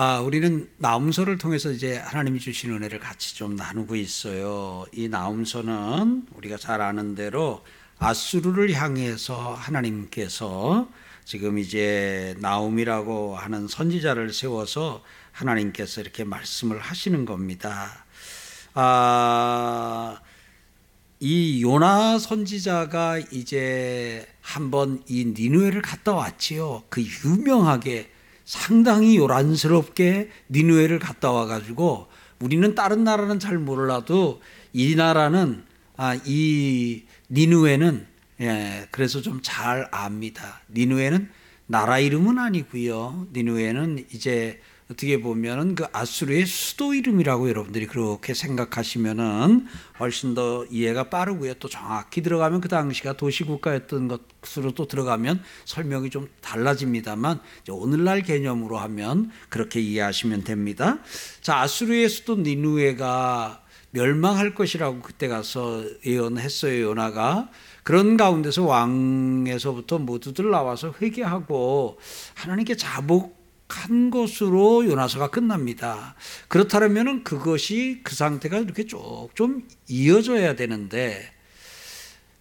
아, 우리는 나움서를 통해서 이제 하나님이 주신 은혜를 같이 좀 나누고 있어요. 이 나움서는 우리가 잘 아는 대로 아수르를 향해서 하나님께서 지금 이제 나움이라고 하는 선지자를 세워서 하나님께서 이렇게 말씀을 하시는 겁니다. 아, 이 요나 선지자가 이제 한번 이 니누에를 갔다 왔지요. 그 유명하게 상당히 요란스럽게 니누에를 갔다 와가지고 우리는 다른 나라는 잘 몰라도 이 나라는 아, 이 니누에는 예, 그래서 좀 잘 압니다. 니누에는 나라 이름은 아니고요. 니누에는 이제 어떻게 보면은 그 아수르의 수도 이름이라고 여러분들이 그렇게 생각하시면은 훨씬 더 이해가 빠르고요. 또 정확히 들어가면 그 당시가 도시국가였던 것으로 또 들어가면 설명이 좀 달라집니다만 오늘날 개념으로 하면 그렇게 이해하시면 됩니다. 자, 아수르의 수도 니누에가 멸망할 것이라고 그때 가서 예언했어요. 요나가. 그런 가운데서 왕에서부터 모두들 나와서 회개하고 하나님께 자복 한 것으로 요나서가 끝납니다. 그렇다면 그것이 그 상태가 이렇게 쭉 좀 이어져야 되는데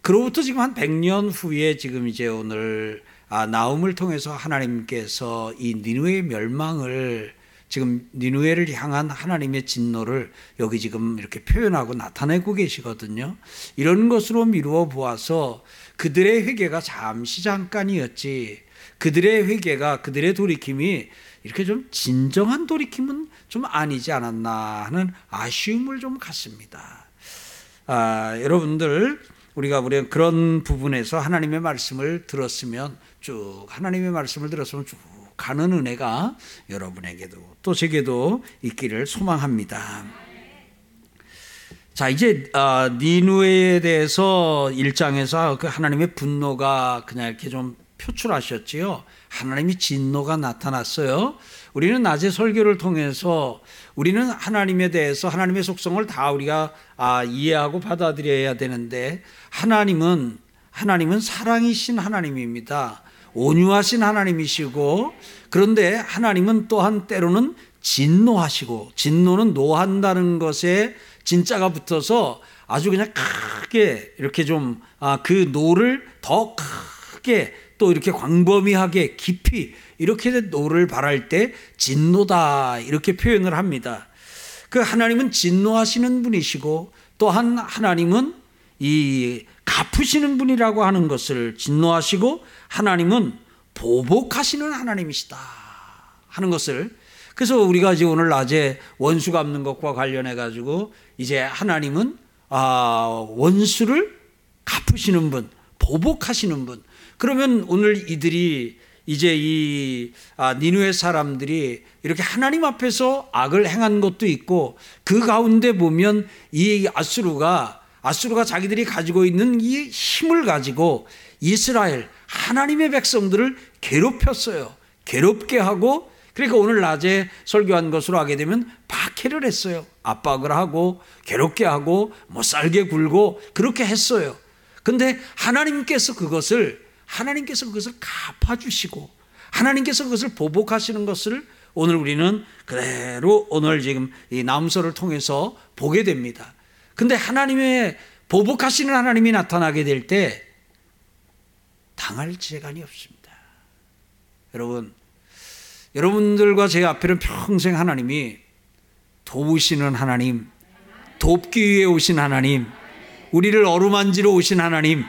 그로부터 지금 한 100년 후에 지금 이제 오늘 아, 나움을 통해서 하나님께서 이 니누의 멸망을 지금 니누에를 향한 하나님의 진노를 여기 지금 이렇게 표현하고 나타내고 계시거든요. 이런 것으로 미루어 보아서 그들의 회개가 잠시 잠깐이었지 그들의 회개가 그들의 돌이킴이 이렇게 좀 진정한 돌이킴은 좀 아니지 않았나 하는 아쉬움을 좀 갖습니다. 아, 여러분들 우리가 우리 그런 부분에서 하나님의 말씀을 들었으면 쭉 하나님의 말씀을 들었으면 쭉 가는 은혜가 여러분에게도 또 제게도 있기를 소망합니다. 자 이제 어, 니누에 대해서 일장에서 그 하나님의 분노가 그냥 이렇게 좀 표출하셨지요. 하나님이 진노가 나타났어요. 우리는 낮에 설교를 통해서 우리는 하나님에 대해서 하나님의 속성을 다 우리가 아, 이해하고 받아들여야 되는데 하나님은 하나님은 사랑이신 하나님입니다. 온유하신 하나님이시고 그런데 하나님은 또한 때로는 진노하시고 진노는 노한다는 것에 진짜가 붙어서 아주 그냥 크게 이렇게 좀그 아, 노를 더 크게 또 이렇게 광범위하게 깊이 이렇게 노를 발할 때 진노다 이렇게 표현을 합니다. 그 하나님은 진노하시는 분이시고 또한 하나님은 이 갚으시는 분이라고 하는 것을 진노하시고 하나님은 보복하시는 하나님이시다 하는 것을 그래서 우리가 이제 오늘 낮에 원수 갚는 것과 관련해 가지고 이제 하나님은 아 원수를 갚으시는 분, 보복하시는 분, 그러면 오늘 이들이 이제 이 아, 니누의 사람들이 이렇게 하나님 앞에서 악을 행한 것도 있고 그 가운데 보면 이 아수르가 아수르가 자기들이 가지고 있는 이 힘을 가지고 이스라엘 하나님의 백성들을 괴롭혔어요. 괴롭게 하고 그러니까 오늘 낮에 설교한 것으로 하게 되면 박해를 했어요. 압박을 하고 괴롭게 하고 못 살게 굴고 그렇게 했어요. 근데 하나님께서 그것을 하나님께서 그것을 갚아주시고 하나님께서 그것을 보복하시는 것을 오늘 우리는 그대로 오늘 지금 이 남서를 통해서 보게 됩니다. 근데 하나님의 보복하시는 하나님이 나타나게 될 때 당할 재간이 없습니다. 여러분, 여러분들과 제 앞에는 평생 하나님이 도우시는 하나님, 돕기 위해 오신 하나님, 우리를 어루만지러 오신 하나님,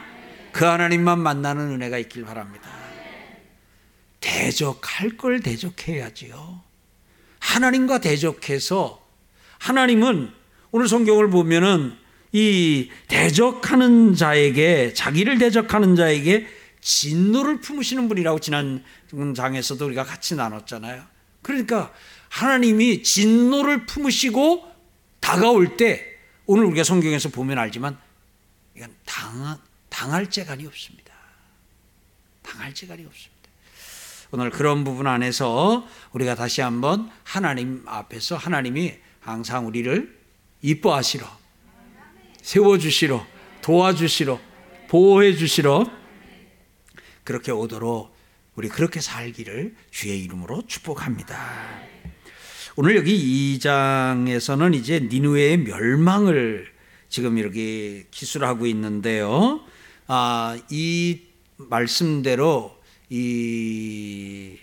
그 하나님만 만나는 은혜가 있길 바랍니다. 대적할 걸 대적해야지요. 하나님과 대적해서 하나님은 오늘 성경을 보면은 이 대적하는 자에게 자기를 대적하는 자에게 진노를 품으시는 분이라고 지난 장에서도 우리가 같이 나눴잖아요. 그러니까 하나님이 진노를 품으시고 다가올 때 오늘 우리가 성경에서 보면 알지만 이건 당 당할 재간이 없습니다. 당할 재간이 없습니다. 오늘 그런 부분 안에서 우리가 다시 한번 하나님 앞에서 하나님이 항상 우리를 이뻐하시러 세워주시러 도와주시러 보호해 주시러 그렇게 오도록 우리 그렇게 살기를 주의 이름으로 축복합니다. 오늘 여기 2장에서는 이제 니누의 멸망을 지금 이렇게 기술하고 있는데요. 아, 이 말씀대로 이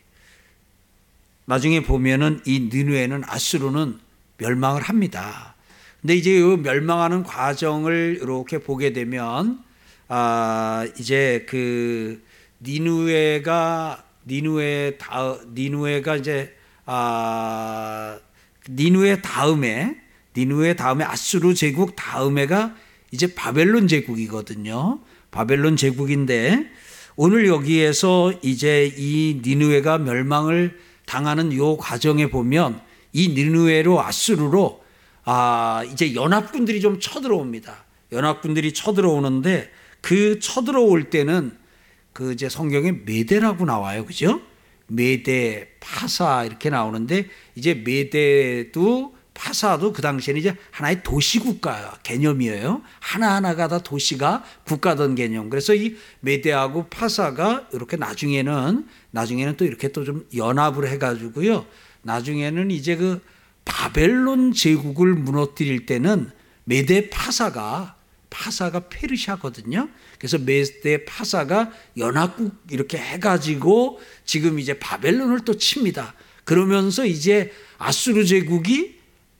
나중에 보면은 이 니누에는 아수르는 멸망을 합니다. 근데 이제 이 멸망하는 과정을 이렇게 보게 되면 아 이제 그 니누에가 니누에 다 니누에가 이제 아 니누에 다음에 니누에 다음에 아수르 제국 다음에가 이제 바벨론 제국이거든요. 바벨론 제국인데 오늘 여기에서 이제 이 니누에가 멸망을 당하는 요 과정에 보면 이 니누에로 아수르로 아 이제 연합군들이 좀 쳐들어옵니다. 연합군들이 쳐들어오는데 그 쳐들어올 때는 그 이제 성경에 메대라고 나와요. 그죠? 메대, 파사 이렇게 나오는데 이제 메대도 파사도 그 당시에는 이제 하나의 도시국가 개념이에요. 하나하나가 다 도시가 국가던 개념. 그래서 이 메대하고 파사가 이렇게 나중에는 나중에는 또 이렇게 또 좀 연합을 해 가지고요. 나중에는 이제 그 바벨론 제국을 무너뜨릴 때는 메대 파사가 파사가 페르시아거든요. 그래서 메대 파사가 연합국 이렇게 해가지고 지금 이제 바벨론을 또 칩니다. 그러면서 이제 아수르 제국이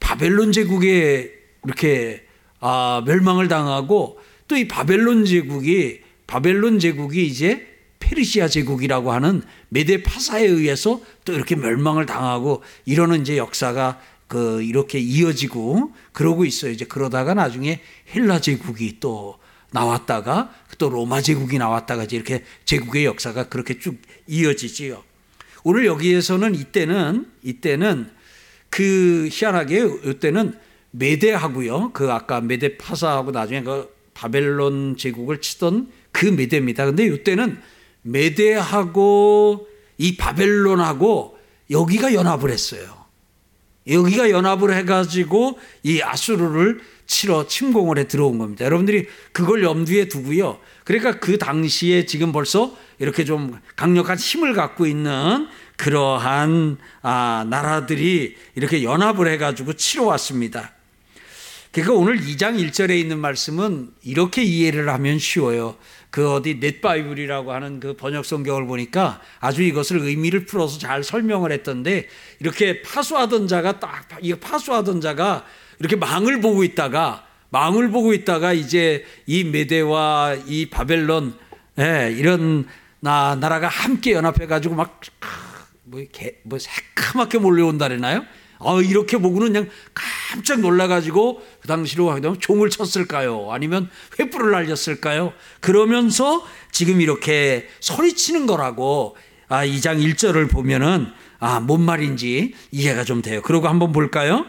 바벨론 제국에 이렇게 아, 멸망을 당하고 또 이 바벨론 제국이 바벨론 제국이 이제 페르시아 제국이라고 하는 메데 파사에 의해서 또 이렇게 멸망을 당하고 이러는 이제 역사가 그 이렇게 이어지고 그러고 있어요. 이제 그러다가 나중에 헬라 제국이 또 나왔다가 또 로마 제국이 나왔다가 이제 이렇게 제국의 역사가 그렇게 쭉 이어지지요. 오늘 여기에서는 이때는 이때는 그 희한하게 이때는 메대하고요. 그 아까 메대 파사하고 나중에 그 바벨론 제국을 치던 그 메대입니다. 근데 이때는 메대하고 이 바벨론하고 여기가 연합을 했어요. 여기가 연합을 해가지고 이 아수르를 치러 침공을 해 들어온 겁니다. 여러분들이 그걸 염두에 두고요. 그러니까 그 당시에 지금 벌써 이렇게 좀 강력한 힘을 갖고 있는 그러한 아, 나라들이 이렇게 연합을 해가지고 치러 왔습니다. 그러니까 오늘 2장 1절에 있는 말씀은 이렇게 이해를 하면 쉬워요. 그 어디 넷바이블이라고 하는 그 번역 성경을 보니까 아주 이것을 의미를 풀어서 잘 설명을 했던데 이렇게 파수하던 자가 딱 이거 파수하던 자가 이렇게 망을 보고 있다가 망을 보고 있다가 이제 이 메대와 이 바벨론 예, 이런 나 나라가 함께 연합해 가지고 막 뭐뭐 새카맣게 몰려온다래나요? 어, 이렇게 보고는 그냥 깜짝 놀라가지고 그 당시로 하면 종을 쳤을까요? 아니면 횃불을 날렸을까요? 그러면서 지금 이렇게 소리치는 거라고 아, 2장 1절을 보면은 아, 뭔 말인지 이해가 좀 돼요. 그러고 한번 볼까요?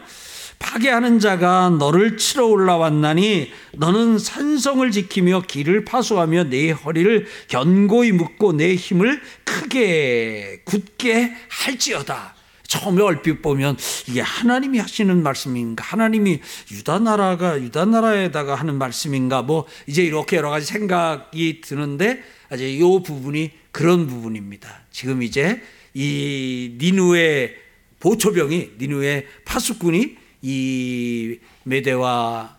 파괴하는 자가 너를 치러 올라왔나니 너는 산성을 지키며 길을 파수하며 내 허리를 견고히 묶고 내 힘을 크게 굳게 할지어다. 처음에 얼핏 보면 이게 하나님이 하시는 말씀인가? 하나님이 유다 나라가 유다 나라에다가 하는 말씀인가? 뭐 이제 이렇게 여러 가지 생각이 드는데 이제 이 부분이 그런 부분입니다. 지금 이제 이 니누의 보초병이 니누의 파수꾼이 이 메대와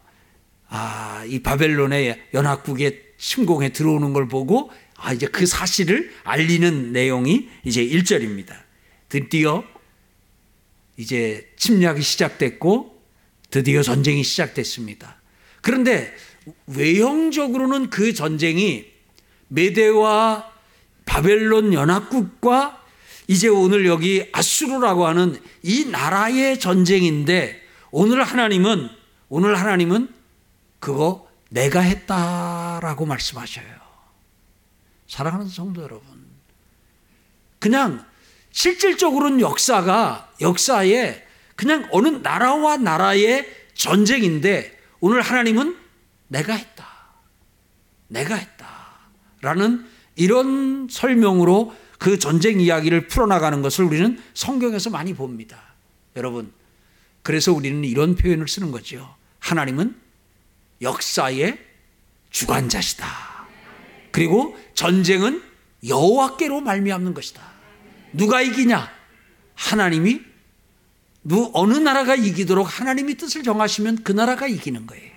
아, 이 바벨론의 연합국에 침공해 들어오는 걸 보고 아, 이제 그 사실을 알리는 내용이 이제 1절입니다. 드디어 이제 침략이 시작됐고 드디어 전쟁이 시작됐습니다. 그런데 외형적으로는 그 전쟁이 메대와 바벨론 연합국과 이제 오늘 여기 아수르라고 하는 이 나라의 전쟁인데 오늘 하나님은 오늘 하나님은 그거 내가 했다라고 말씀하셔요. 사랑하는 성도 여러분. 그냥 실질적으로는 역사가 역사에 그냥 어느 나라와 나라의 전쟁인데 오늘 하나님은 내가 했다. 내가 했다. 라는 이런 설명으로 그 전쟁 이야기를 풀어나가는 것을 우리는 성경에서 많이 봅니다. 여러분, 그래서 우리는 이런 표현을 쓰는 거죠. 하나님은 역사의 주관자시다. 그리고 전쟁은 여호와께로 말미암는 것이다. 누가 이기냐? 하나님이 누 어느 나라가 이기도록 하나님이 뜻을 정하시면 그 나라가 이기는 거예요.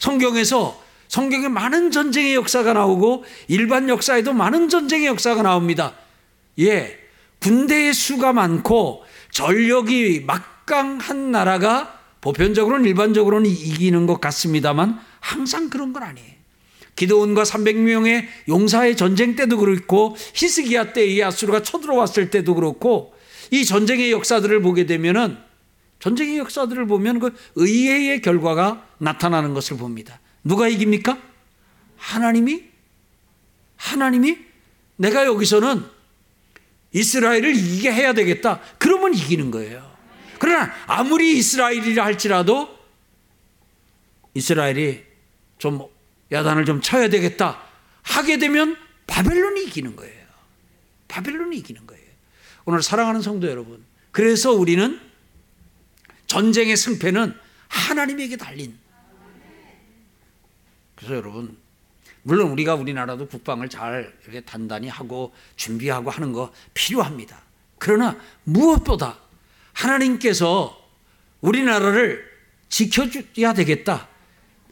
성경에서 성경에 많은 전쟁의 역사가 나오고 일반 역사에도 많은 전쟁의 역사가 나옵니다. 예. 군대의 수가 많고 전력이 막 강한 나라가 보편적으로는 일반적으로는 이기는 것 같습니다만 항상 그런 건 아니에요. 기도원과 300명의 용사의 전쟁 때도 그렇고 히스기야 때 이 아수르가 쳐들어왔을 때도 그렇고 이 전쟁의 역사들을 보게 되면은 전쟁의 역사들을 보면 그 의회의 결과가 나타나는 것을 봅니다. 누가 이깁니까? 하나님이 하나님이 내가 여기서는 이스라엘을 이기게 해야 되겠다. 그러면 이기는 거예요. 그러나 아무리 이스라엘이라 할지라도 이스라엘이 좀 야단을 좀 쳐야 되겠다 하게 되면 바벨론이 이기는 거예요. 바벨론이 이기는 거예요. 오늘 사랑하는 성도 여러분. 그래서 우리는 전쟁의 승패는 하나님에게 달린. 그래서 여러분, 물론 우리가 우리나라도 국방을 잘 이렇게 단단히 하고 준비하고 하는 거 필요합니다. 그러나 무엇보다 하나님께서 우리나라를 지켜줘야 되겠다.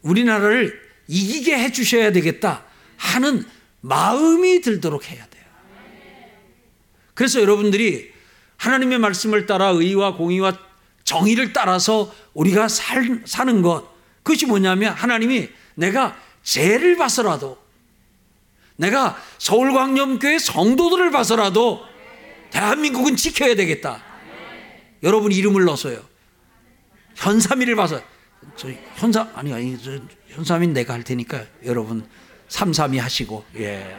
우리나라를 이기게 해주셔야 되겠다 하는 마음이 들도록 해야 돼요. 그래서 여러분들이 하나님의 말씀을 따라 의와 공의와 정의를 따라서 우리가 살, 사는 것, 그것이 뭐냐면 하나님이 내가 죄를 봐서라도 내가 서울광염교회 성도들을 봐서라도 대한민국은 지켜야 되겠다. 여러분 이름을 넣어서요. 현삼이를 봐서 저 현삼 아니 아니 저 현삼인 내가 할 테니까 여러분 삼삼이 하시고 예.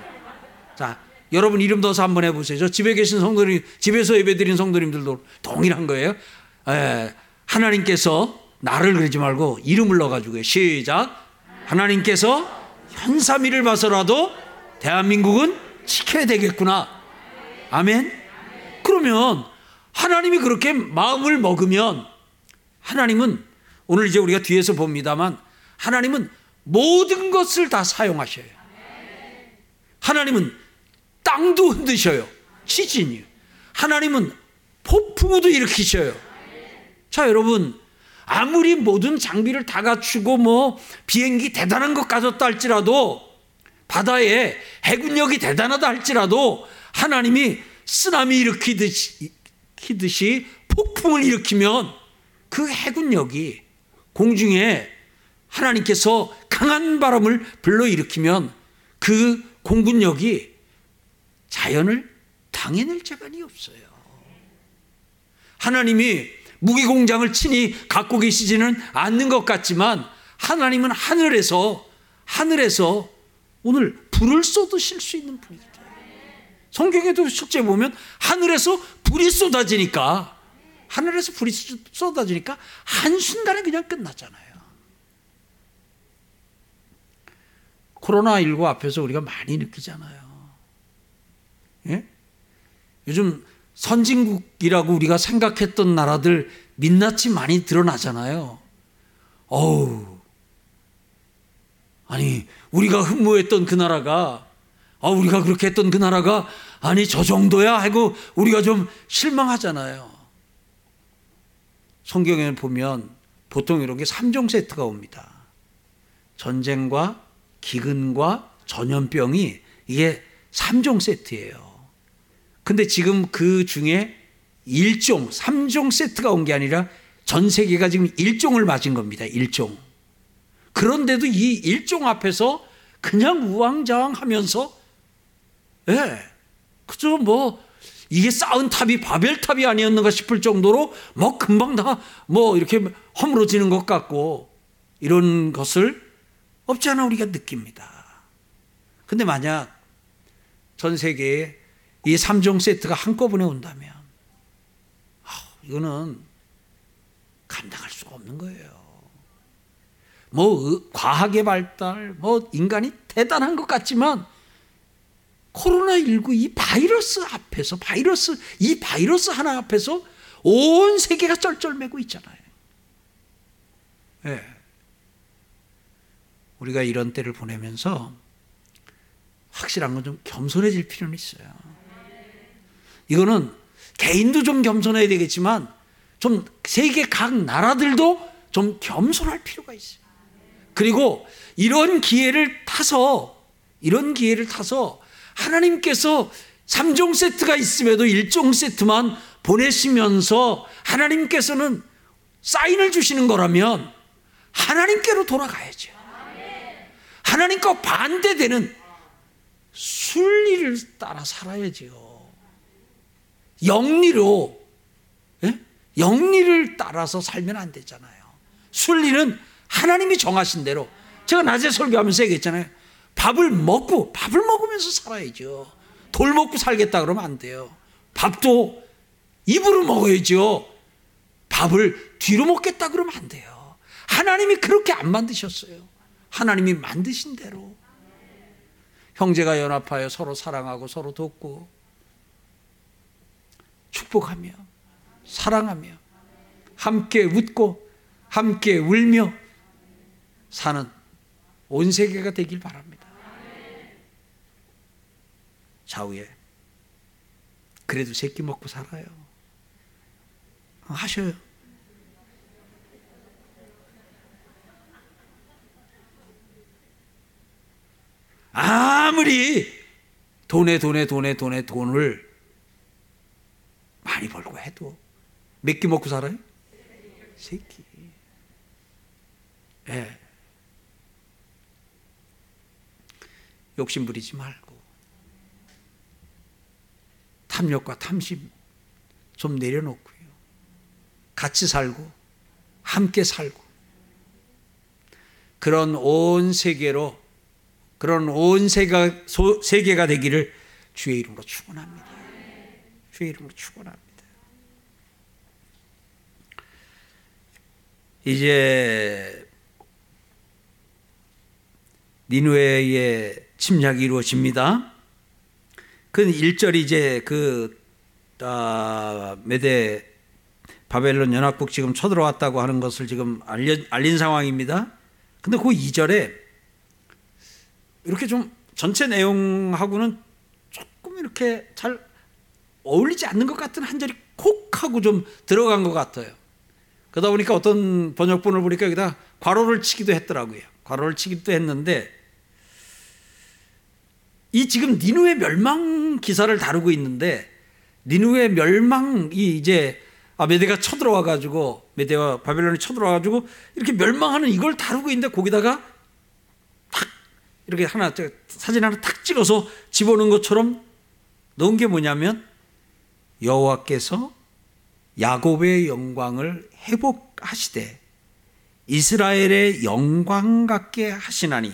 자 여러분 이름 넣어서 한번 해보세요. 저 집에 계신 성도님 집에서 예배드린 성도님들도 동일한 거예요. 예. 하나님께서 나를 그러지 말고 이름을 넣어가지고 시작. 하나님께서 현삼이를 봐서라도 대한민국은 지켜야 되겠구나. 아멘. 그러면 하나님이 그렇게 마음을 먹으면 하나님은 오늘 이제 우리가 뒤에서 봅니다만 하나님은 모든 것을 다 사용하셔요. 하나님은 땅도 흔드셔요. 시진이. 하나님은 폭풍우도 일으키셔요. 자, 여러분. 아무리 모든 장비를 다 갖추고 뭐 비행기 대단한 것 가졌다 할지라도 바다에 해군력이 대단하다 할지라도 하나님이 쓰나미 일으키듯이 폭풍을 일으키면 그 해군력이 공중에 하나님께서 강한 바람을 불러일으키면 그 공군력이 자연을 당해낼 자간이 없어요. 하나님이 무기 공장을 친히 갖고 계시지는 않는 것 같지만 하나님은 하늘에서 하늘에서 오늘 불을 쏟으실 수 있는 분이다. 성경에도 실제 보면 하늘에서 불이 쏟아지니까 하늘에서 불이 쏟아지니까 한순간에 그냥 끝났잖아요. 코로나19 앞에서 우리가 많이 느끼잖아요. 예? 요즘 선진국이라고 우리가 생각했던 나라들 민낯이 많이 드러나잖아요. 어우. 아니, 우리가 흠모했던 그 나라가, 아, 우리가 그렇게 했던 그 나라가, 아니, 저 정도야? 하고 우리가 좀 실망하잖아요. 성경에 보면 보통 이런 게 3종 세트가 옵니다. 전쟁과 기근과 전염병이 이게 3종 세트예요. 근데 지금 그 중에 1종, 3종 세트가 온 게 아니라 전 세계가 지금 1종을 맞은 겁니다. 1종. 그런데도 이 1종 앞에서 그냥 우왕좌왕 하면서, 예, 네, 그저 뭐, 이게 쌓은 탑이 바벨탑이 아니었는가 싶을 정도로 뭐 금방 다 뭐 이렇게 허물어지는 것 같고 이런 것을 없지 않아 우리가 느낍니다. 근데 만약 전 세계에 이 3종 세트가 한꺼번에 온다면 아, 이거는 감당할 수가 없는 거예요. 뭐 과학의 발달, 뭐 인간이 대단한 것 같지만 코로나19 이 바이러스 앞에서 바이러스 이 바이러스 하나 앞에서 온 세계가 쩔쩔매고 있잖아요. 예. 네. 우리가 이런 때를 보내면서 확실한 건 좀 겸손해질 필요는 있어요. 이거는 개인도 좀 겸손해야 되겠지만 좀 세계 각 나라들도 좀 겸손할 필요가 있어요. 그리고 이런 기회를 타서 이런 기회를 타서 하나님께서 3종 세트가 있음에도 1종 세트만 보내시면서 하나님께서는 사인을 주시는 거라면 하나님께로 돌아가야죠. 하나님과 반대되는 순리를 따라 살아야지요. 영리로, 예? 영리를 따라서 살면 안 되잖아요. 순리는 하나님이 정하신 대로. 제가 낮에 설교하면서 얘기했잖아요. 밥을 먹고, 밥을 먹으면서 살아야죠. 돌 먹고 살겠다 그러면 안 돼요. 밥도 입으로 먹어야죠. 밥을 뒤로 먹겠다 그러면 안 돼요. 하나님이 그렇게 안 만드셨어요. 하나님이 만드신 대로. 형제가 연합하여 서로 사랑하고 서로 돕고 축복하며 사랑하며 함께 웃고 함께 울며 사는 온 세계가 되길 바랍니다. 좌우에 그래도 새끼 먹고 살아요. 하셔요. 아무리 돈에 돈에 돈에 돈에 돈을 많이 벌고 해도 몇 끼 먹고 살아요? 세 끼. 예. 욕심 부리지 말고 탐욕과 탐심 좀 내려놓고요. 같이 살고 함께 살고 그런 온 세계로 그런 온 세계가, 세계가 되기를 주의 이름으로 축원합니다. 주의 이름으로 축원합니다. 이제 니누에의 침략이 이루어집니다. 그 1절이 이제 그 아, 메대 바벨론 연합국 지금 쳐들어왔다고 하는 것을 지금 알려, 알린 상황입니다. 근데 그 2절에 이렇게 좀 전체 내용하고는 조금 이렇게 잘 어울리지 않는 것 같은 한 절이 콕 하고 좀 들어간 것 같아요. 그러다 보니까 어떤 번역본을 보니까 여기다 괄호를 치기도 했더라고요. 괄호를 치기도 했는데 이 지금 니누의 멸망 기사를 다루고 있는데 니누의 멸망이 이제 아 메대가 쳐들어와 가지고 메대와 바벨론이 쳐들어와 가지고 이렇게 멸망하는 이걸 다루고 있는데 거기다가 탁 이렇게 하나 사진 하나 탁 찍어서 집어넣은 것처럼 넣은 게 뭐냐면 여호와께서 야곱의 영광을 회복하시되 이스라엘의 영광 같게 하시나니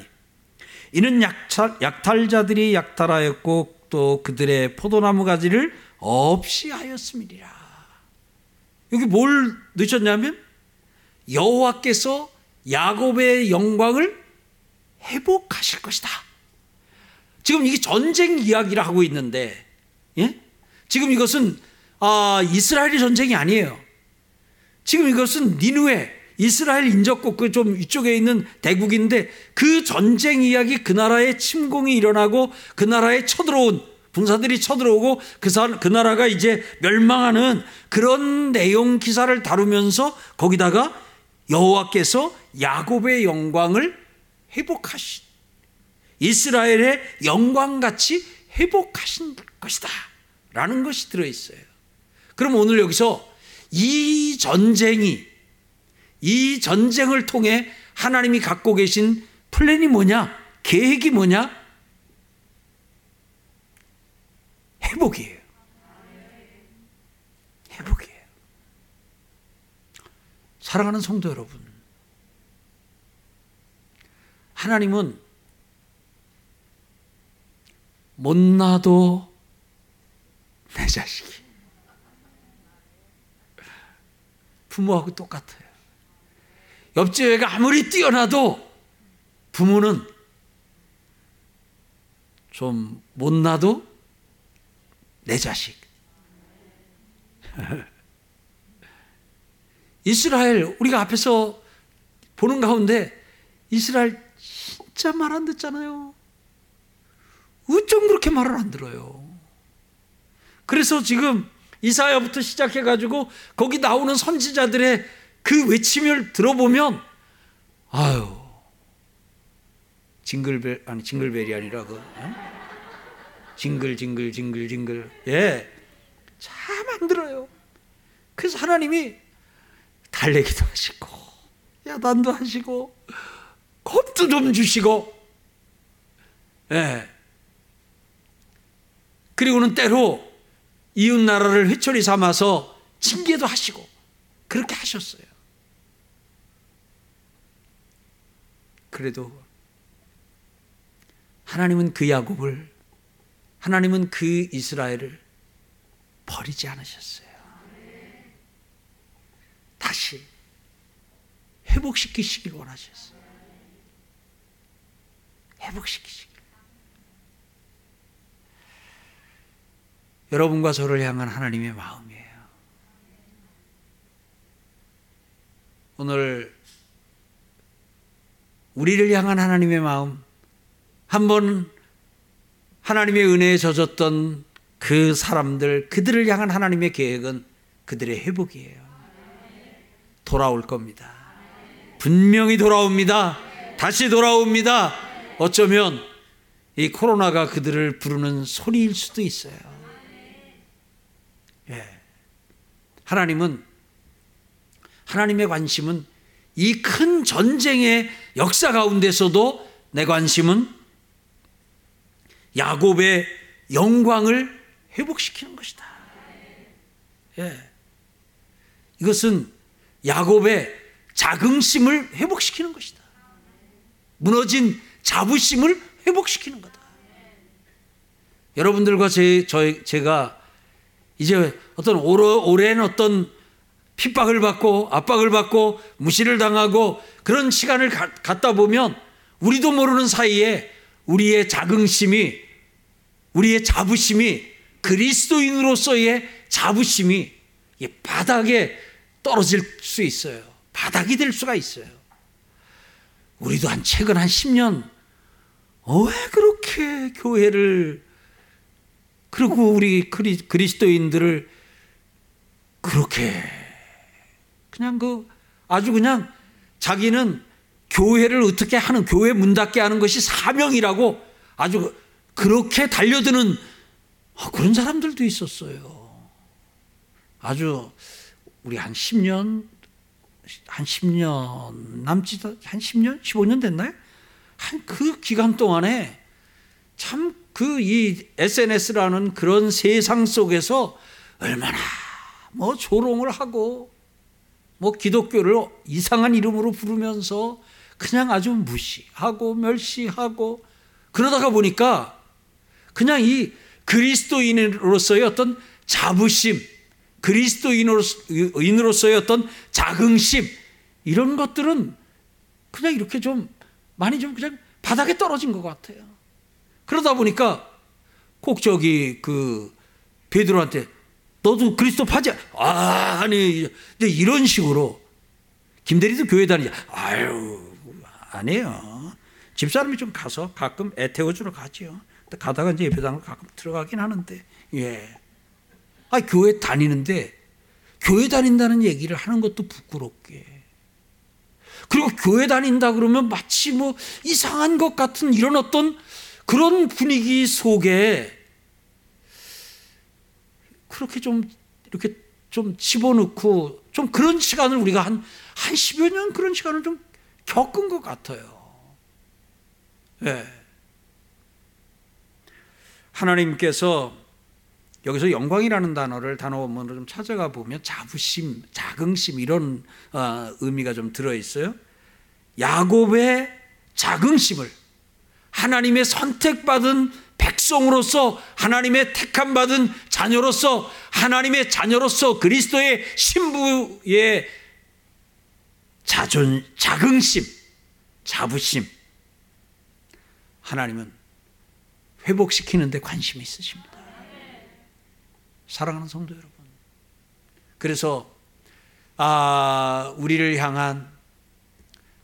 이는 약탈, 자들이 약탈하였고 또 그들의 포도나무 가지를 없이 하였음이니라. 여기 뭘 넣으셨냐면 여호와께서 야곱의 영광을 회복하실 것이다. 지금 이게 전쟁 이야기를 하고 있는데, 예? 지금 이것은 아, 이스라엘의 전쟁이 아니에요. 지금 이것은 니누에 이스라엘 인접국 그 좀 이쪽에 있는 대국인데 그 전쟁 이야기 그 나라에 침공이 일어나고 그 나라에 쳐들어온 군사들이 쳐들어오고 그, 사, 그 나라가 이제 멸망하는 그런 내용 기사를 다루면서 거기다가 여호와께서 야곱의 영광을 회복하신 이스라엘의 영광같이 회복하신 것이다 라는 것이 들어있어요. 그럼 오늘 여기서 이 전쟁이 이 전쟁을 통해 하나님이 갖고 계신 플랜이 뭐냐 계획이 뭐냐 회복이에요. 회복이에요. 사랑하는 성도 여러분, 하나님은 못나도 내 자식이 부모하고 똑같아요. 옆집 애가 아무리 뛰어나도 부모는 좀 못나도 내 자식. 이스라엘 우리가 앞에서 보는 가운데 이스라엘 진짜 말 안 듣잖아요. 어쩜 그렇게 말을 안 들어요. 그래서 지금 이사야부터 시작해 가지고 거기 나오는 선지자들의 그 외침을 들어보면 아유 징글벨 아니 징글벨이 아니라 그 어? 징글 징글 징글 징글 예참 만들어요. 그래서 하나님이 달래기도 하시고 야단도 하시고 겁도 좀 주시고 예 그리고는 때로 이웃 나라를 회초리 삼아서 징계도 하시고 그렇게 하셨어요. 그래도 하나님은 그 야곱을 하나님은 그 이스라엘을 버리지 않으셨어요. 다시 회복시키시길 원하셨어요. 회복시키시길. 여러분과 저를 향한 하나님의 마음이에요. 오늘 우리를 향한 하나님의 마음 한번 하나님의 은혜에 젖었던 그 사람들 그들을 향한 하나님의 계획은 그들의 회복이에요. 돌아올 겁니다. 분명히 돌아옵니다. 다시 돌아옵니다. 어쩌면 이 코로나가 그들을 부르는 소리일 수도 있어요. 예. 하나님은 하나님의 관심은 이 큰 전쟁의 역사 가운데서도 내 관심은 야곱의 영광을 회복시키는 것이다. 예. 이것은 야곱의 자긍심을 회복시키는 것이다. 무너진 자부심을 회복시키는 거다. 여러분들과 제, 저, 제가 이제 어떤 오랜 어떤 핍박을 받고 압박을 받고 무시를 당하고 그런 시간을 가, 갖다 보면 우리도 모르는 사이에 우리의 자긍심이 우리의 자부심이 그리스도인으로서의 자부심이 바닥에 떨어질 수 있어요. 바닥이 될 수가 있어요. 우리도 한 최근 한 10년 어, 왜 그렇게 교회를 그리고 우리 그리스도인들을 그렇게 그냥 그 아주 그냥 자기는 교회를 어떻게 하는 교회 문 닫게 하는 것이 사명이라고 아주 그렇게 달려드는 그런 사람들도 있었어요. 아주 우리 한 10년 한 10년 남짓 한 10년 15년 됐나요? 한 그 기간 동안에 참 그 이 SNS라는 그런 세상 속에서 얼마나 뭐 조롱을 하고 뭐 기독교를 이상한 이름으로 부르면서 그냥 아주 무시하고 멸시하고 그러다가 보니까 그냥 이 그리스도인으로서의 어떤 자부심 그리스도인으로서의 어떤 자긍심 이런 것들은 그냥 이렇게 좀 많이 좀 그냥 바닥에 떨어진 것 같아요. 그러다 보니까 꼭 저기 그 베드로한테 너도 그리스도 파지? 아, 아니 이런 식으로 김대리도 교회 다니자. 아유, 아니에요. 집사람이 좀 가서 가끔 애 태워주러 가지요. 가다가 이제 예배당을 가끔 들어가긴 하는데, 예. 아, 교회 다니는데 교회 다닌다는 얘기를 하는 것도 부끄럽게. 그리고 교회 다닌다 그러면 마치 뭐 이상한 것 같은 이런 어떤 그런 분위기 속에 그렇게 좀 이렇게 좀 집어넣고 좀 그런 시간을 우리가 한, 한 10여 년 그런 시간을 좀 겪은 것 같아요. 예. 하나님께서 여기서 영광이라는 단어를 단어 원문으로 좀 찾아가 보면 자부심, 자긍심 이런 어, 의미가 좀 들어 있어요. 야곱의 자긍심을 하나님의 선택받은 백성으로서 하나님의 택함 받은 자녀로서 하나님의 자녀로서 그리스도의 신부의 자존 자긍심, 자부심 하나님은 회복시키는 데 관심이 있으십니다. 사랑하는 성도 여러분. 그래서 아, 우리를 향한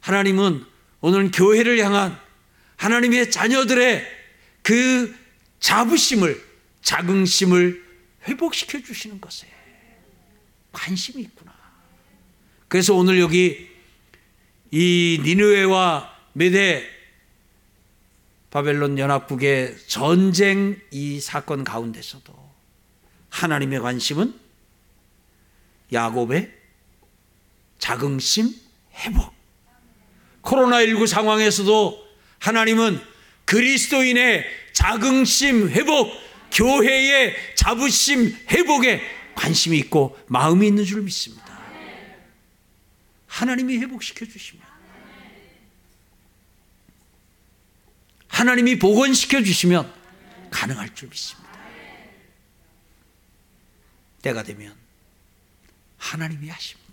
하나님은 오늘 교회를 향한 하나님의 자녀들의 그 자부심을 자긍심을 회복시켜 주시는 것에 관심이 있구나. 그래서 오늘 여기 이 니느웨와 메대 바벨론 연합국의 전쟁 이 사건 가운데서도 하나님의 관심은 야곱의 자긍심 회복. 코로나19 상황에서도 하나님은 그리스도인의 자긍심 회복, 교회의 자부심 회복에 관심이 있고 마음이 있는 줄 믿습니다. 하나님이 회복시켜 주시면 하나님이 복원시켜 주시면 가능할 줄 믿습니다. 때가 되면 하나님이 하십니다.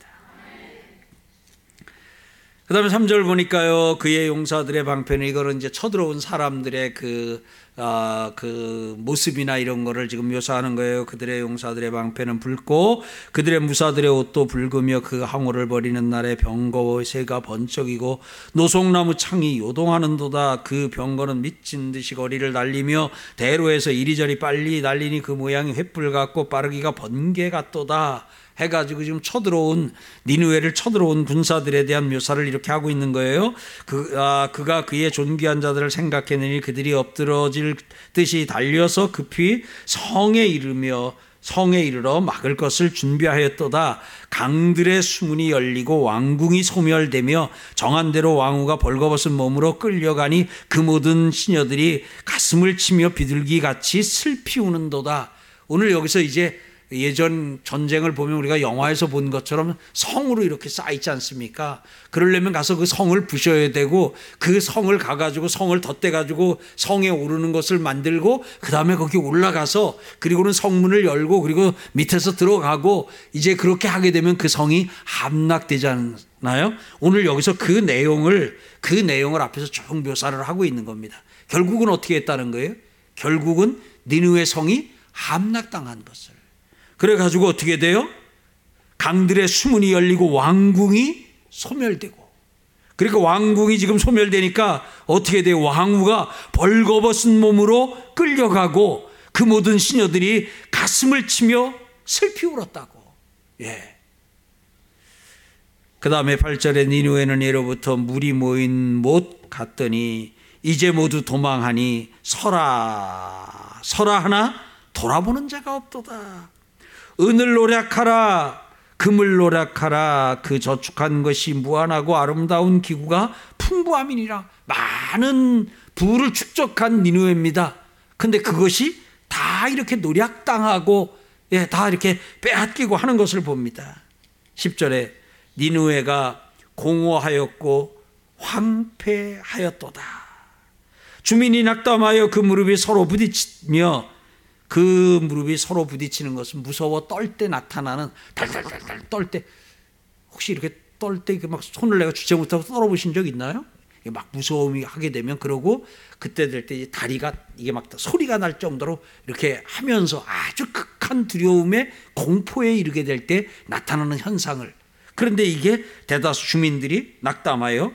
그 다음에 3절 보니까요, 그의 용사들의 방패는 이거는 이제 쳐들어온 사람들의 그, 아, 그 모습이나 이런 거를 지금 묘사하는 거예요. 그들의 용사들의 방패는 붉고 그들의 무사들의 옷도 붉으며 그 항우를 버리는 날에 병거 새가 번쩍이고 노송나무 창이 요동하는 도다 그 병거는 미친 듯이 거리를 날리며 대로에서 이리저리 빨리 날리니 그 모양이 횃불 같고 빠르기가 번개 같도다. 해가지고 지금 쳐들어온 니누에를 쳐들어온 군사들에 대한 묘사를 이렇게 하고 있는 거예요. 그 아, 그가 그의 존귀한 자들을 생각해내니 그들이 엎드러질 듯이 달려서 급히 성에 이르며 성에 이르러 막을 것을 준비하였도다. 강들의 수문이 열리고 왕궁이 소멸되며 정한 대로 왕후가 벌거벗은 몸으로 끌려가니 그 모든 시녀들이 가슴을 치며 비둘기 같이 슬피 우는도다. 오늘 여기서 이제 예전 전쟁을 보면 우리가 영화에서 본 것처럼 성으로 이렇게 쌓이지 않습니까? 그러려면 가서 그 성을 부셔야 되고 그 성을 가가지고 성을 덧대가지고 성에 오르는 것을 만들고 그 다음에 거기 올라가서 그리고는 성문을 열고 그리고 밑에서 들어가고 이제 그렇게 하게 되면 그 성이 함락되지 않나요? 오늘 여기서 그 내용을 그 내용을 앞에서 쭉 묘사를 하고 있는 겁니다. 결국은 어떻게 했다는 거예요? 결국은 니누의 성이 함락당한 것을. 그래가지고 어떻게 돼요? 강들의 수문이 열리고 왕궁이 소멸되고 그러니까 왕궁이 지금 소멸되니까 어떻게 돼요? 왕후가 벌거벗은 몸으로 끌려가고 그 모든 시녀들이 가슴을 치며 슬피 울었다고. 예. 그 다음에 8절에 니누에는 예로부터 물이 모인 못 갔더니 이제 모두 도망하니 서라 서라 하나 돌아보는 자가 없도다. 은을 노력하라 금을 노력하라 그 저축한 것이 무한하고 아름다운 기구가 풍부함이니라 많은 부를 축적한 니누에입니다. 근데 그것이 다 이렇게 노력당하고 예, 다 이렇게 빼앗기고 하는 것을 봅니다. 10절에 니누에가 공허하였고 황폐하였도다. 주민이 낙담하여 그 무릎이 서로 부딪히며 그 무릎이 서로 부딪히는 것은 무서워 떨 때 나타나는 달달달달 떨 때 혹시 이렇게 떨 때 막 손을 내가 주체 못하고 떨어보신 적 있나요? 막 무서움이 하게 되면 그러고 그때 될 때 다리가 이게 막 소리가 날 정도로 이렇게 하면서 아주 극한 두려움에 공포에 이르게 될 때 나타나는 현상을 그런데 이게 대다수 주민들이 낙담하여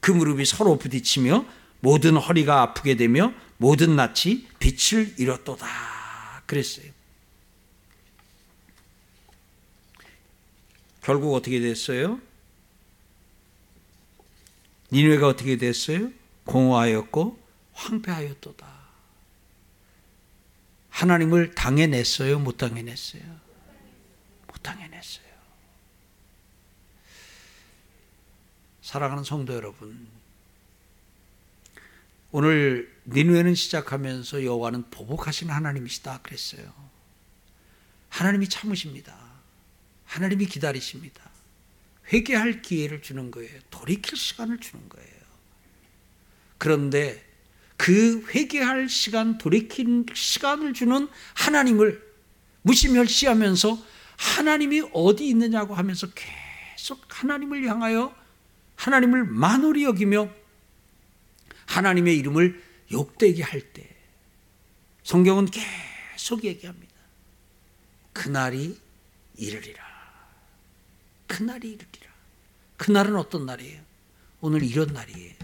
그 무릎이 서로 부딪히며 모든 허리가 아프게 되며 모든 낯이 빛을 잃었도다. 그랬어요. 결국 어떻게 됐어요? 니누가 어떻게 됐어요? 공허하였고 황폐하였도다. 하나님을 당해냈어요? 못 당해냈어요? 못 당해냈어요. 사랑하는 성도 여러분, 오늘 니누에는 시작하면서 여호와는 보복하신 하나님이시다 그랬어요. 하나님이 참으십니다. 하나님이 기다리십니다. 회개할 기회를 주는 거예요. 돌이킬 시간을 주는 거예요. 그런데 그 회개할 시간, 돌이킬 시간을 주는 하나님을 무시멸시하면서 하나님이 어디 있느냐고 하면서 계속 하나님을 향하여 하나님을 만홀히 여기며 하나님의 이름을 욕되게 할 때 성경은 계속 얘기합니다. 그날이 이르리라. 그날이 이르리라. 그날은 어떤 날이에요? 오늘 이런 날이에요.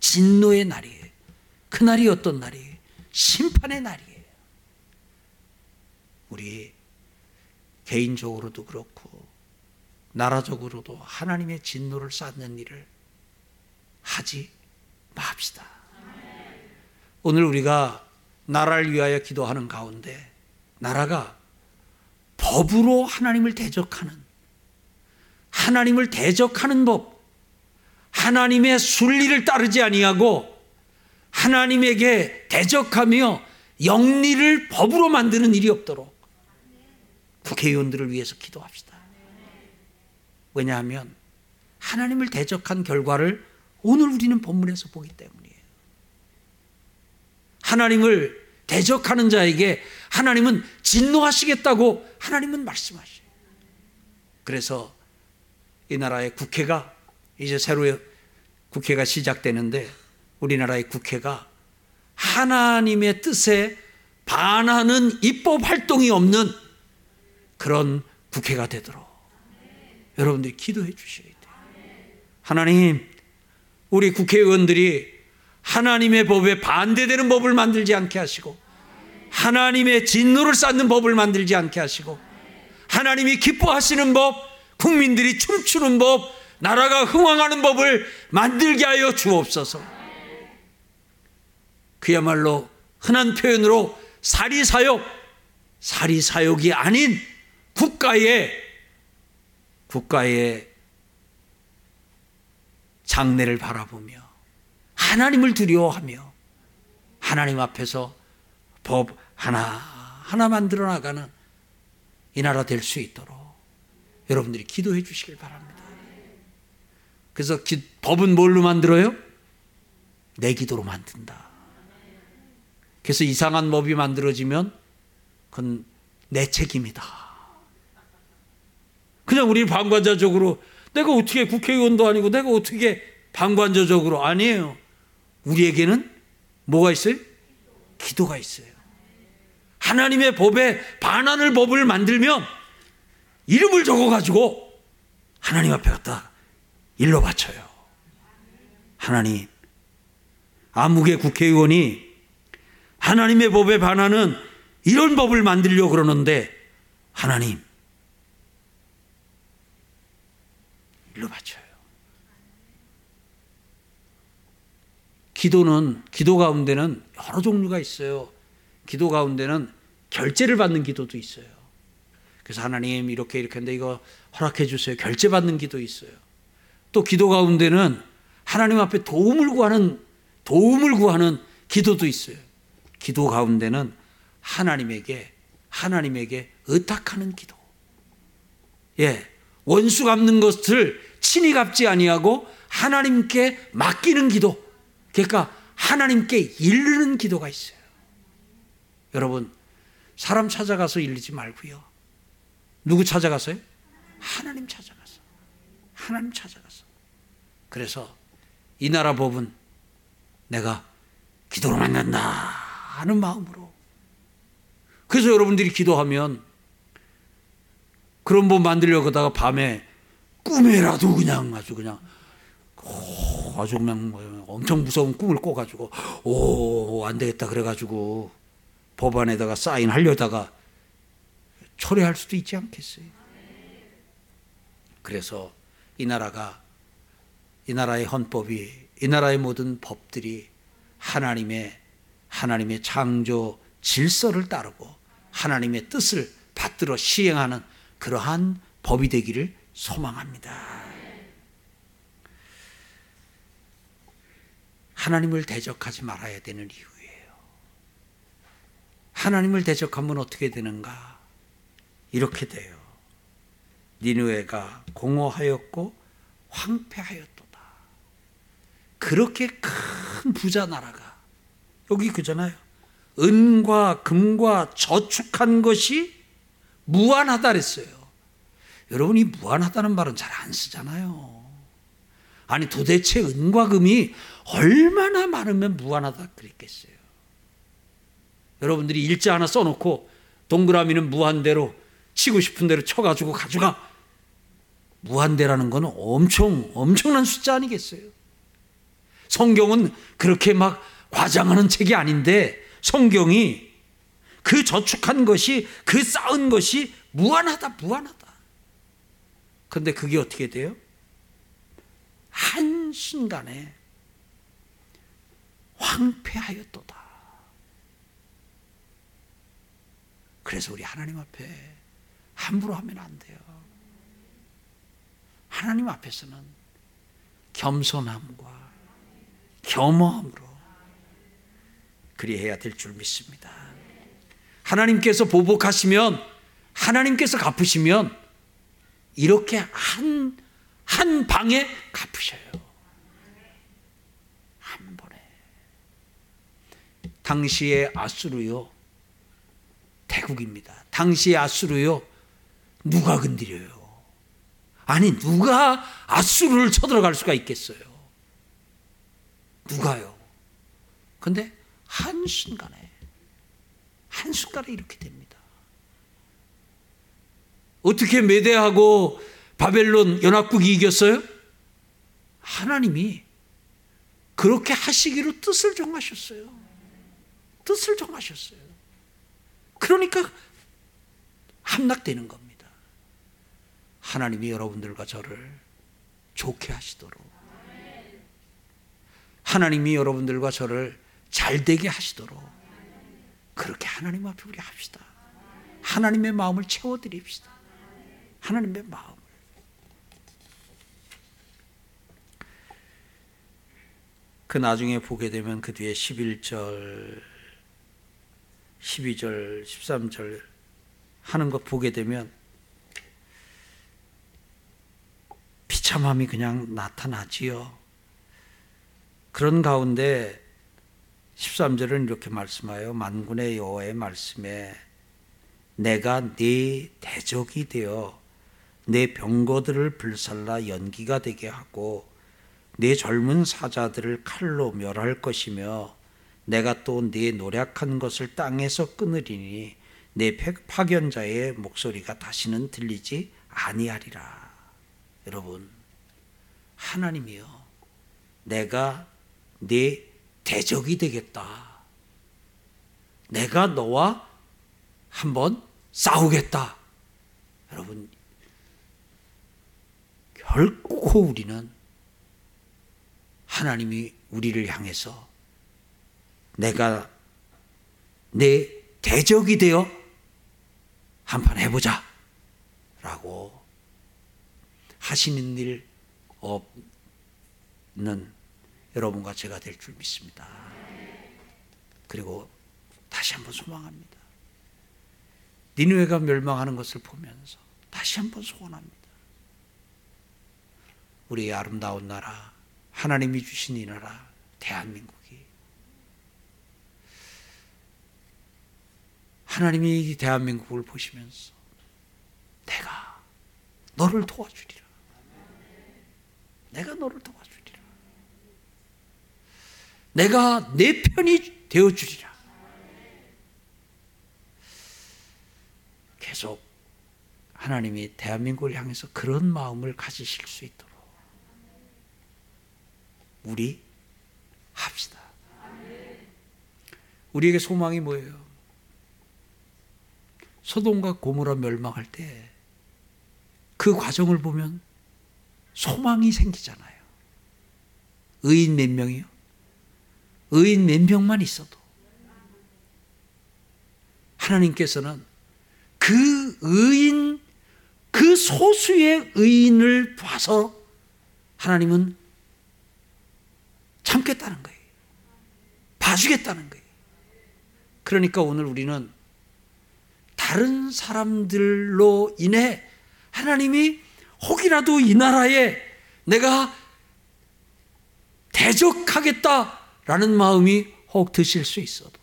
진노의 날이에요. 그날이 어떤 날이에요? 심판의 날이에요. 우리 개인적으로도 그렇고 나라적으로도 하나님의 진노를 쌓는 일을 하지 맙시다. 오늘 우리가 나라를 위하여 기도하는 가운데 나라가 법으로 하나님을 대적하는 하나님을 대적하는 법 하나님의 순리를 따르지 아니하고 하나님에게 대적하며 영리를 법으로 만드는 일이 없도록 국회의원들을 위해서 기도합시다. 왜냐하면 하나님을 대적한 결과를 오늘 우리는 본문에서 보기 때문이에요. 하나님을 대적하는 자에게 하나님은 진노하시겠다고 하나님은 말씀하셔요. 그래서 이 나라의 국회가 이제 새로 국회가 시작되는데 우리나라의 국회가 하나님의 뜻에 반하는 입법 활동이 없는 그런 국회가 되도록 여러분들이 기도해 주셔야 돼요. 하나님, 우리 국회의원들이 하나님의 법에 반대되는 법을 만들지 않게 하시고 하나님의 진노를 쌓는 법을 만들지 않게 하시고 하나님이 기뻐하시는 법, 국민들이 춤추는 법, 나라가 흥왕하는 법을 만들게 하여 주옵소서. 그야말로 흔한 표현으로 사리사욕, 사리사욕이 아닌 국가의 국가의 장래를 바라보며 하나님을 두려워하며 하나님 앞에서 법 하나 하나 만들어 나가는 이 나라 될 수 있도록 여러분들이 기도해 주시길 바랍니다. 그래서 기, 법은 뭘로 만들어요? 내 기도로 만든다. 그래서 이상한 법이 만들어지면 그건 내 책임이다. 그냥 우리 방관자적으로 내가 어떻게 국회의원도 아니고 내가 어떻게 방관자적으로 아니에요. 우리에게는 뭐가 있어요? 기도가 있어요. 하나님의 법에 반환을 법을 만들면 이름을 적어가지고 하나님 앞에 갖다 일러 바쳐요. 하나님, 아무개 국회의원이 하나님의 법에 반하는 이런 법을 만들려고 그러는데 하나님, 일러 바쳐요. 기도는, 기도 가운데는 여러 종류가 있어요. 기도 가운데는 결제를 받는 기도도 있어요. 그래서 하나님 이렇게 이렇게 했는데 이거 허락해 주세요. 결제 받는 기도 있어요. 또 기도 가운데는 하나님 앞에 도움을 구하는 도움을 구하는 기도도 있어요. 기도 가운데는 하나님에게 하나님에게 의탁하는 기도. 예. 원수 갚는 것을 친히 갚지 아니하고 하나님께 맡기는 기도. 그러니까 하나님께 이르는 기도가 있어요. 여러분, 사람 찾아가서 일리지 말고요. 누구 찾아가서요? 하나님 찾아가서. 하나님 찾아가서. 그래서 이 나라 법은 내가 기도로 만난다 하는 마음으로. 그래서 여러분들이 기도하면 그런 법 만들려고 하다가 밤에 꿈에라도 그냥 아주 그냥 오, 아주 그냥 뭐 엄청 무서운 꿈을 꿔가지고 오 안 되겠다 그래가지고 법안에다가 사인하려다가 초래할 수도 있지 않겠어요. 그래서 이 나라가 이 나라의 헌법이 이 나라의 모든 법들이 하나님의 하나님의 창조 질서를 따르고 하나님의 뜻을 받들어 시행하는 그러한 법이 되기를 소망합니다. 하나님을 대적하지 말아야 되는 이유예요. 하나님을 대적하면 어떻게 되는가? 이렇게 돼요. 니누에가 공허하였고 황폐하였도다. 그렇게 큰 부자 나라가 여기 그잖아요. 은과 금과 저축한 것이 무한하다 그랬어요. 여러분 이 무한하다는 말은 잘 안 쓰잖아요. 아니 도대체 은과 금이 얼마나 많으면 무한하다 그랬겠어요. 여러분들이 일자 하나 써놓고 동그라미는 무한대로 치고 싶은 대로 쳐가지고 가져가. 무한대라는 건 엄청 엄청난 숫자 아니겠어요? 성경은 그렇게 막 과장하는 책이 아닌데 성경이 그 저축한 것이 그 쌓은 것이 무한하다 무한하다. 근데 그게 어떻게 돼요? 한 순간에 황폐하였도다. 그래서 우리 하나님 앞에 함부로 하면 안 돼요. 하나님 앞에서는 겸손함과 겸허함으로 그리해야 될 줄 믿습니다. 하나님께서 보복하시면 하나님께서 갚으시면 이렇게 한, 한 방에 갚으셔요. 한 번에. 당시의 아수르요. 태국입니다. 당시의 아수르요. 누가 건드려요? 아니, 누가 아수르를 쳐들어갈 수가 있겠어요? 누가요? 근데 한순간에, 한순간에 이렇게 됩니다. 어떻게 메대하고 바벨론 연합국이 이겼어요? 하나님이 그렇게 하시기로 뜻을 정하셨어요. 뜻을 정하셨어요. 그러니까 함락되는 겁니다. 하나님이 여러분들과 저를 좋게 하시도록 하나님이 여러분들과 저를 잘 되게 하시도록 그렇게 하나님 앞에 우리 합시다. 하나님의 마음을 채워드립시다. 하나님의 마음을. 그 나중에 보게 되면 그 뒤에 11절, 12절, 13절 하는 것 보게 되면 비참함이 그냥 나타나지요. 그런 가운데 13절은 이렇게 말씀하여 만군의 여호와의 말씀에 내가 네 대적이 되어 내 병거들을 불살라 연기가 되게 하고 내 젊은 사자들을 칼로 멸할 것이며 내가 또 네 노력한 것을 땅에서 끊으리니 내 파견자의 목소리가 다시는 들리지 아니하리라. 여러분, 하나님이요. 내가 네 대적이 되겠다. 내가 너와 한번 싸우겠다. 여러분, 결코 우리는 하나님이 우리를 향해서 내가 내 대적이 되어 한판 해보자 라고 하시는 일 없는 여러분과 제가 될 줄 믿습니다. 그리고 다시 한번 소망합니다. 니누웨가 멸망하는 것을 보면서 다시 한번 소원합니다. 우리의 아름다운 나라, 하나님이 주신 이 나라, 대한민국이 하나님이 대한민국을 보시면서 내가 너를 도와주리라. 내가 너를 도와주리라. 내가 내 편이 되어 주리라. 계속 하나님이 대한민국을 향해서 그런 마음을 가지실 수 있도록 우리 합시다. 우리에게 소망이 뭐예요? 소돔과 고모라 멸망할 때 그 과정을 보면 소망이 생기잖아요. 의인 몇 명이요? 의인 몇 명만 있어도 하나님께서는 그 의인, 그 소수의 의인을 봐서 하나님은 참겠다는 거예요. 봐주겠다는 거예요. 그러니까 오늘 우리는 다른 사람들로 인해 하나님이 혹이라도 이 나라에 내가 대적하겠다 라는 마음이 혹 드실 수 있어도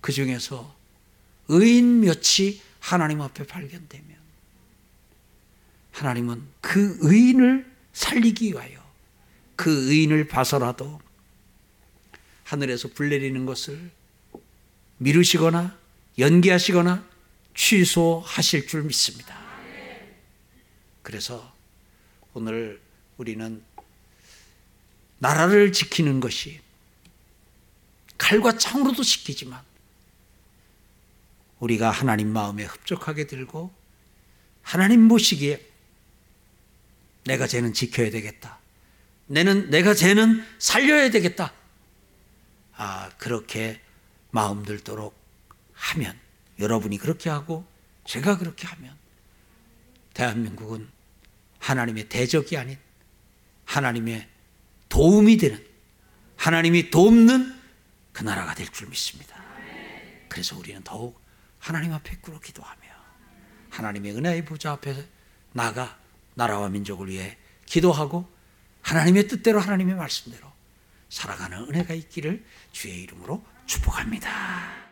그 중에서 의인 몇이 하나님 앞에 발견되면 하나님은 그 의인을 살리기 위하여 그 의인을 봐서라도 하늘에서 불 내리는 것을 미루시거나 연기하시거나 취소하실 줄 믿습니다. 그래서 오늘 우리는 나라를 지키는 것이 칼과 창으로도 지키지만 우리가 하나님 마음에 흡족하게 들고 하나님 보시기에 내가 쟤는 지켜야 되겠다. 내는 내가 쟤는 살려야 되겠다. 아 그렇게 마음 들도록 하면 여러분이 그렇게 하고 제가 그렇게 하면 대한민국은 하나님의 대적이 아닌 하나님의 도움이 되는 하나님이 돕는 그 나라가 될 줄 믿습니다. 그래서 우리는 더욱 하나님 앞에 꿇어 기도하며 하나님의 은혜의 보좌 앞에 나가 나라와 민족을 위해 기도하고 하나님의 뜻대로 하나님의 말씀대로 살아가는 은혜가 있기를 주의 이름으로 축복합니다.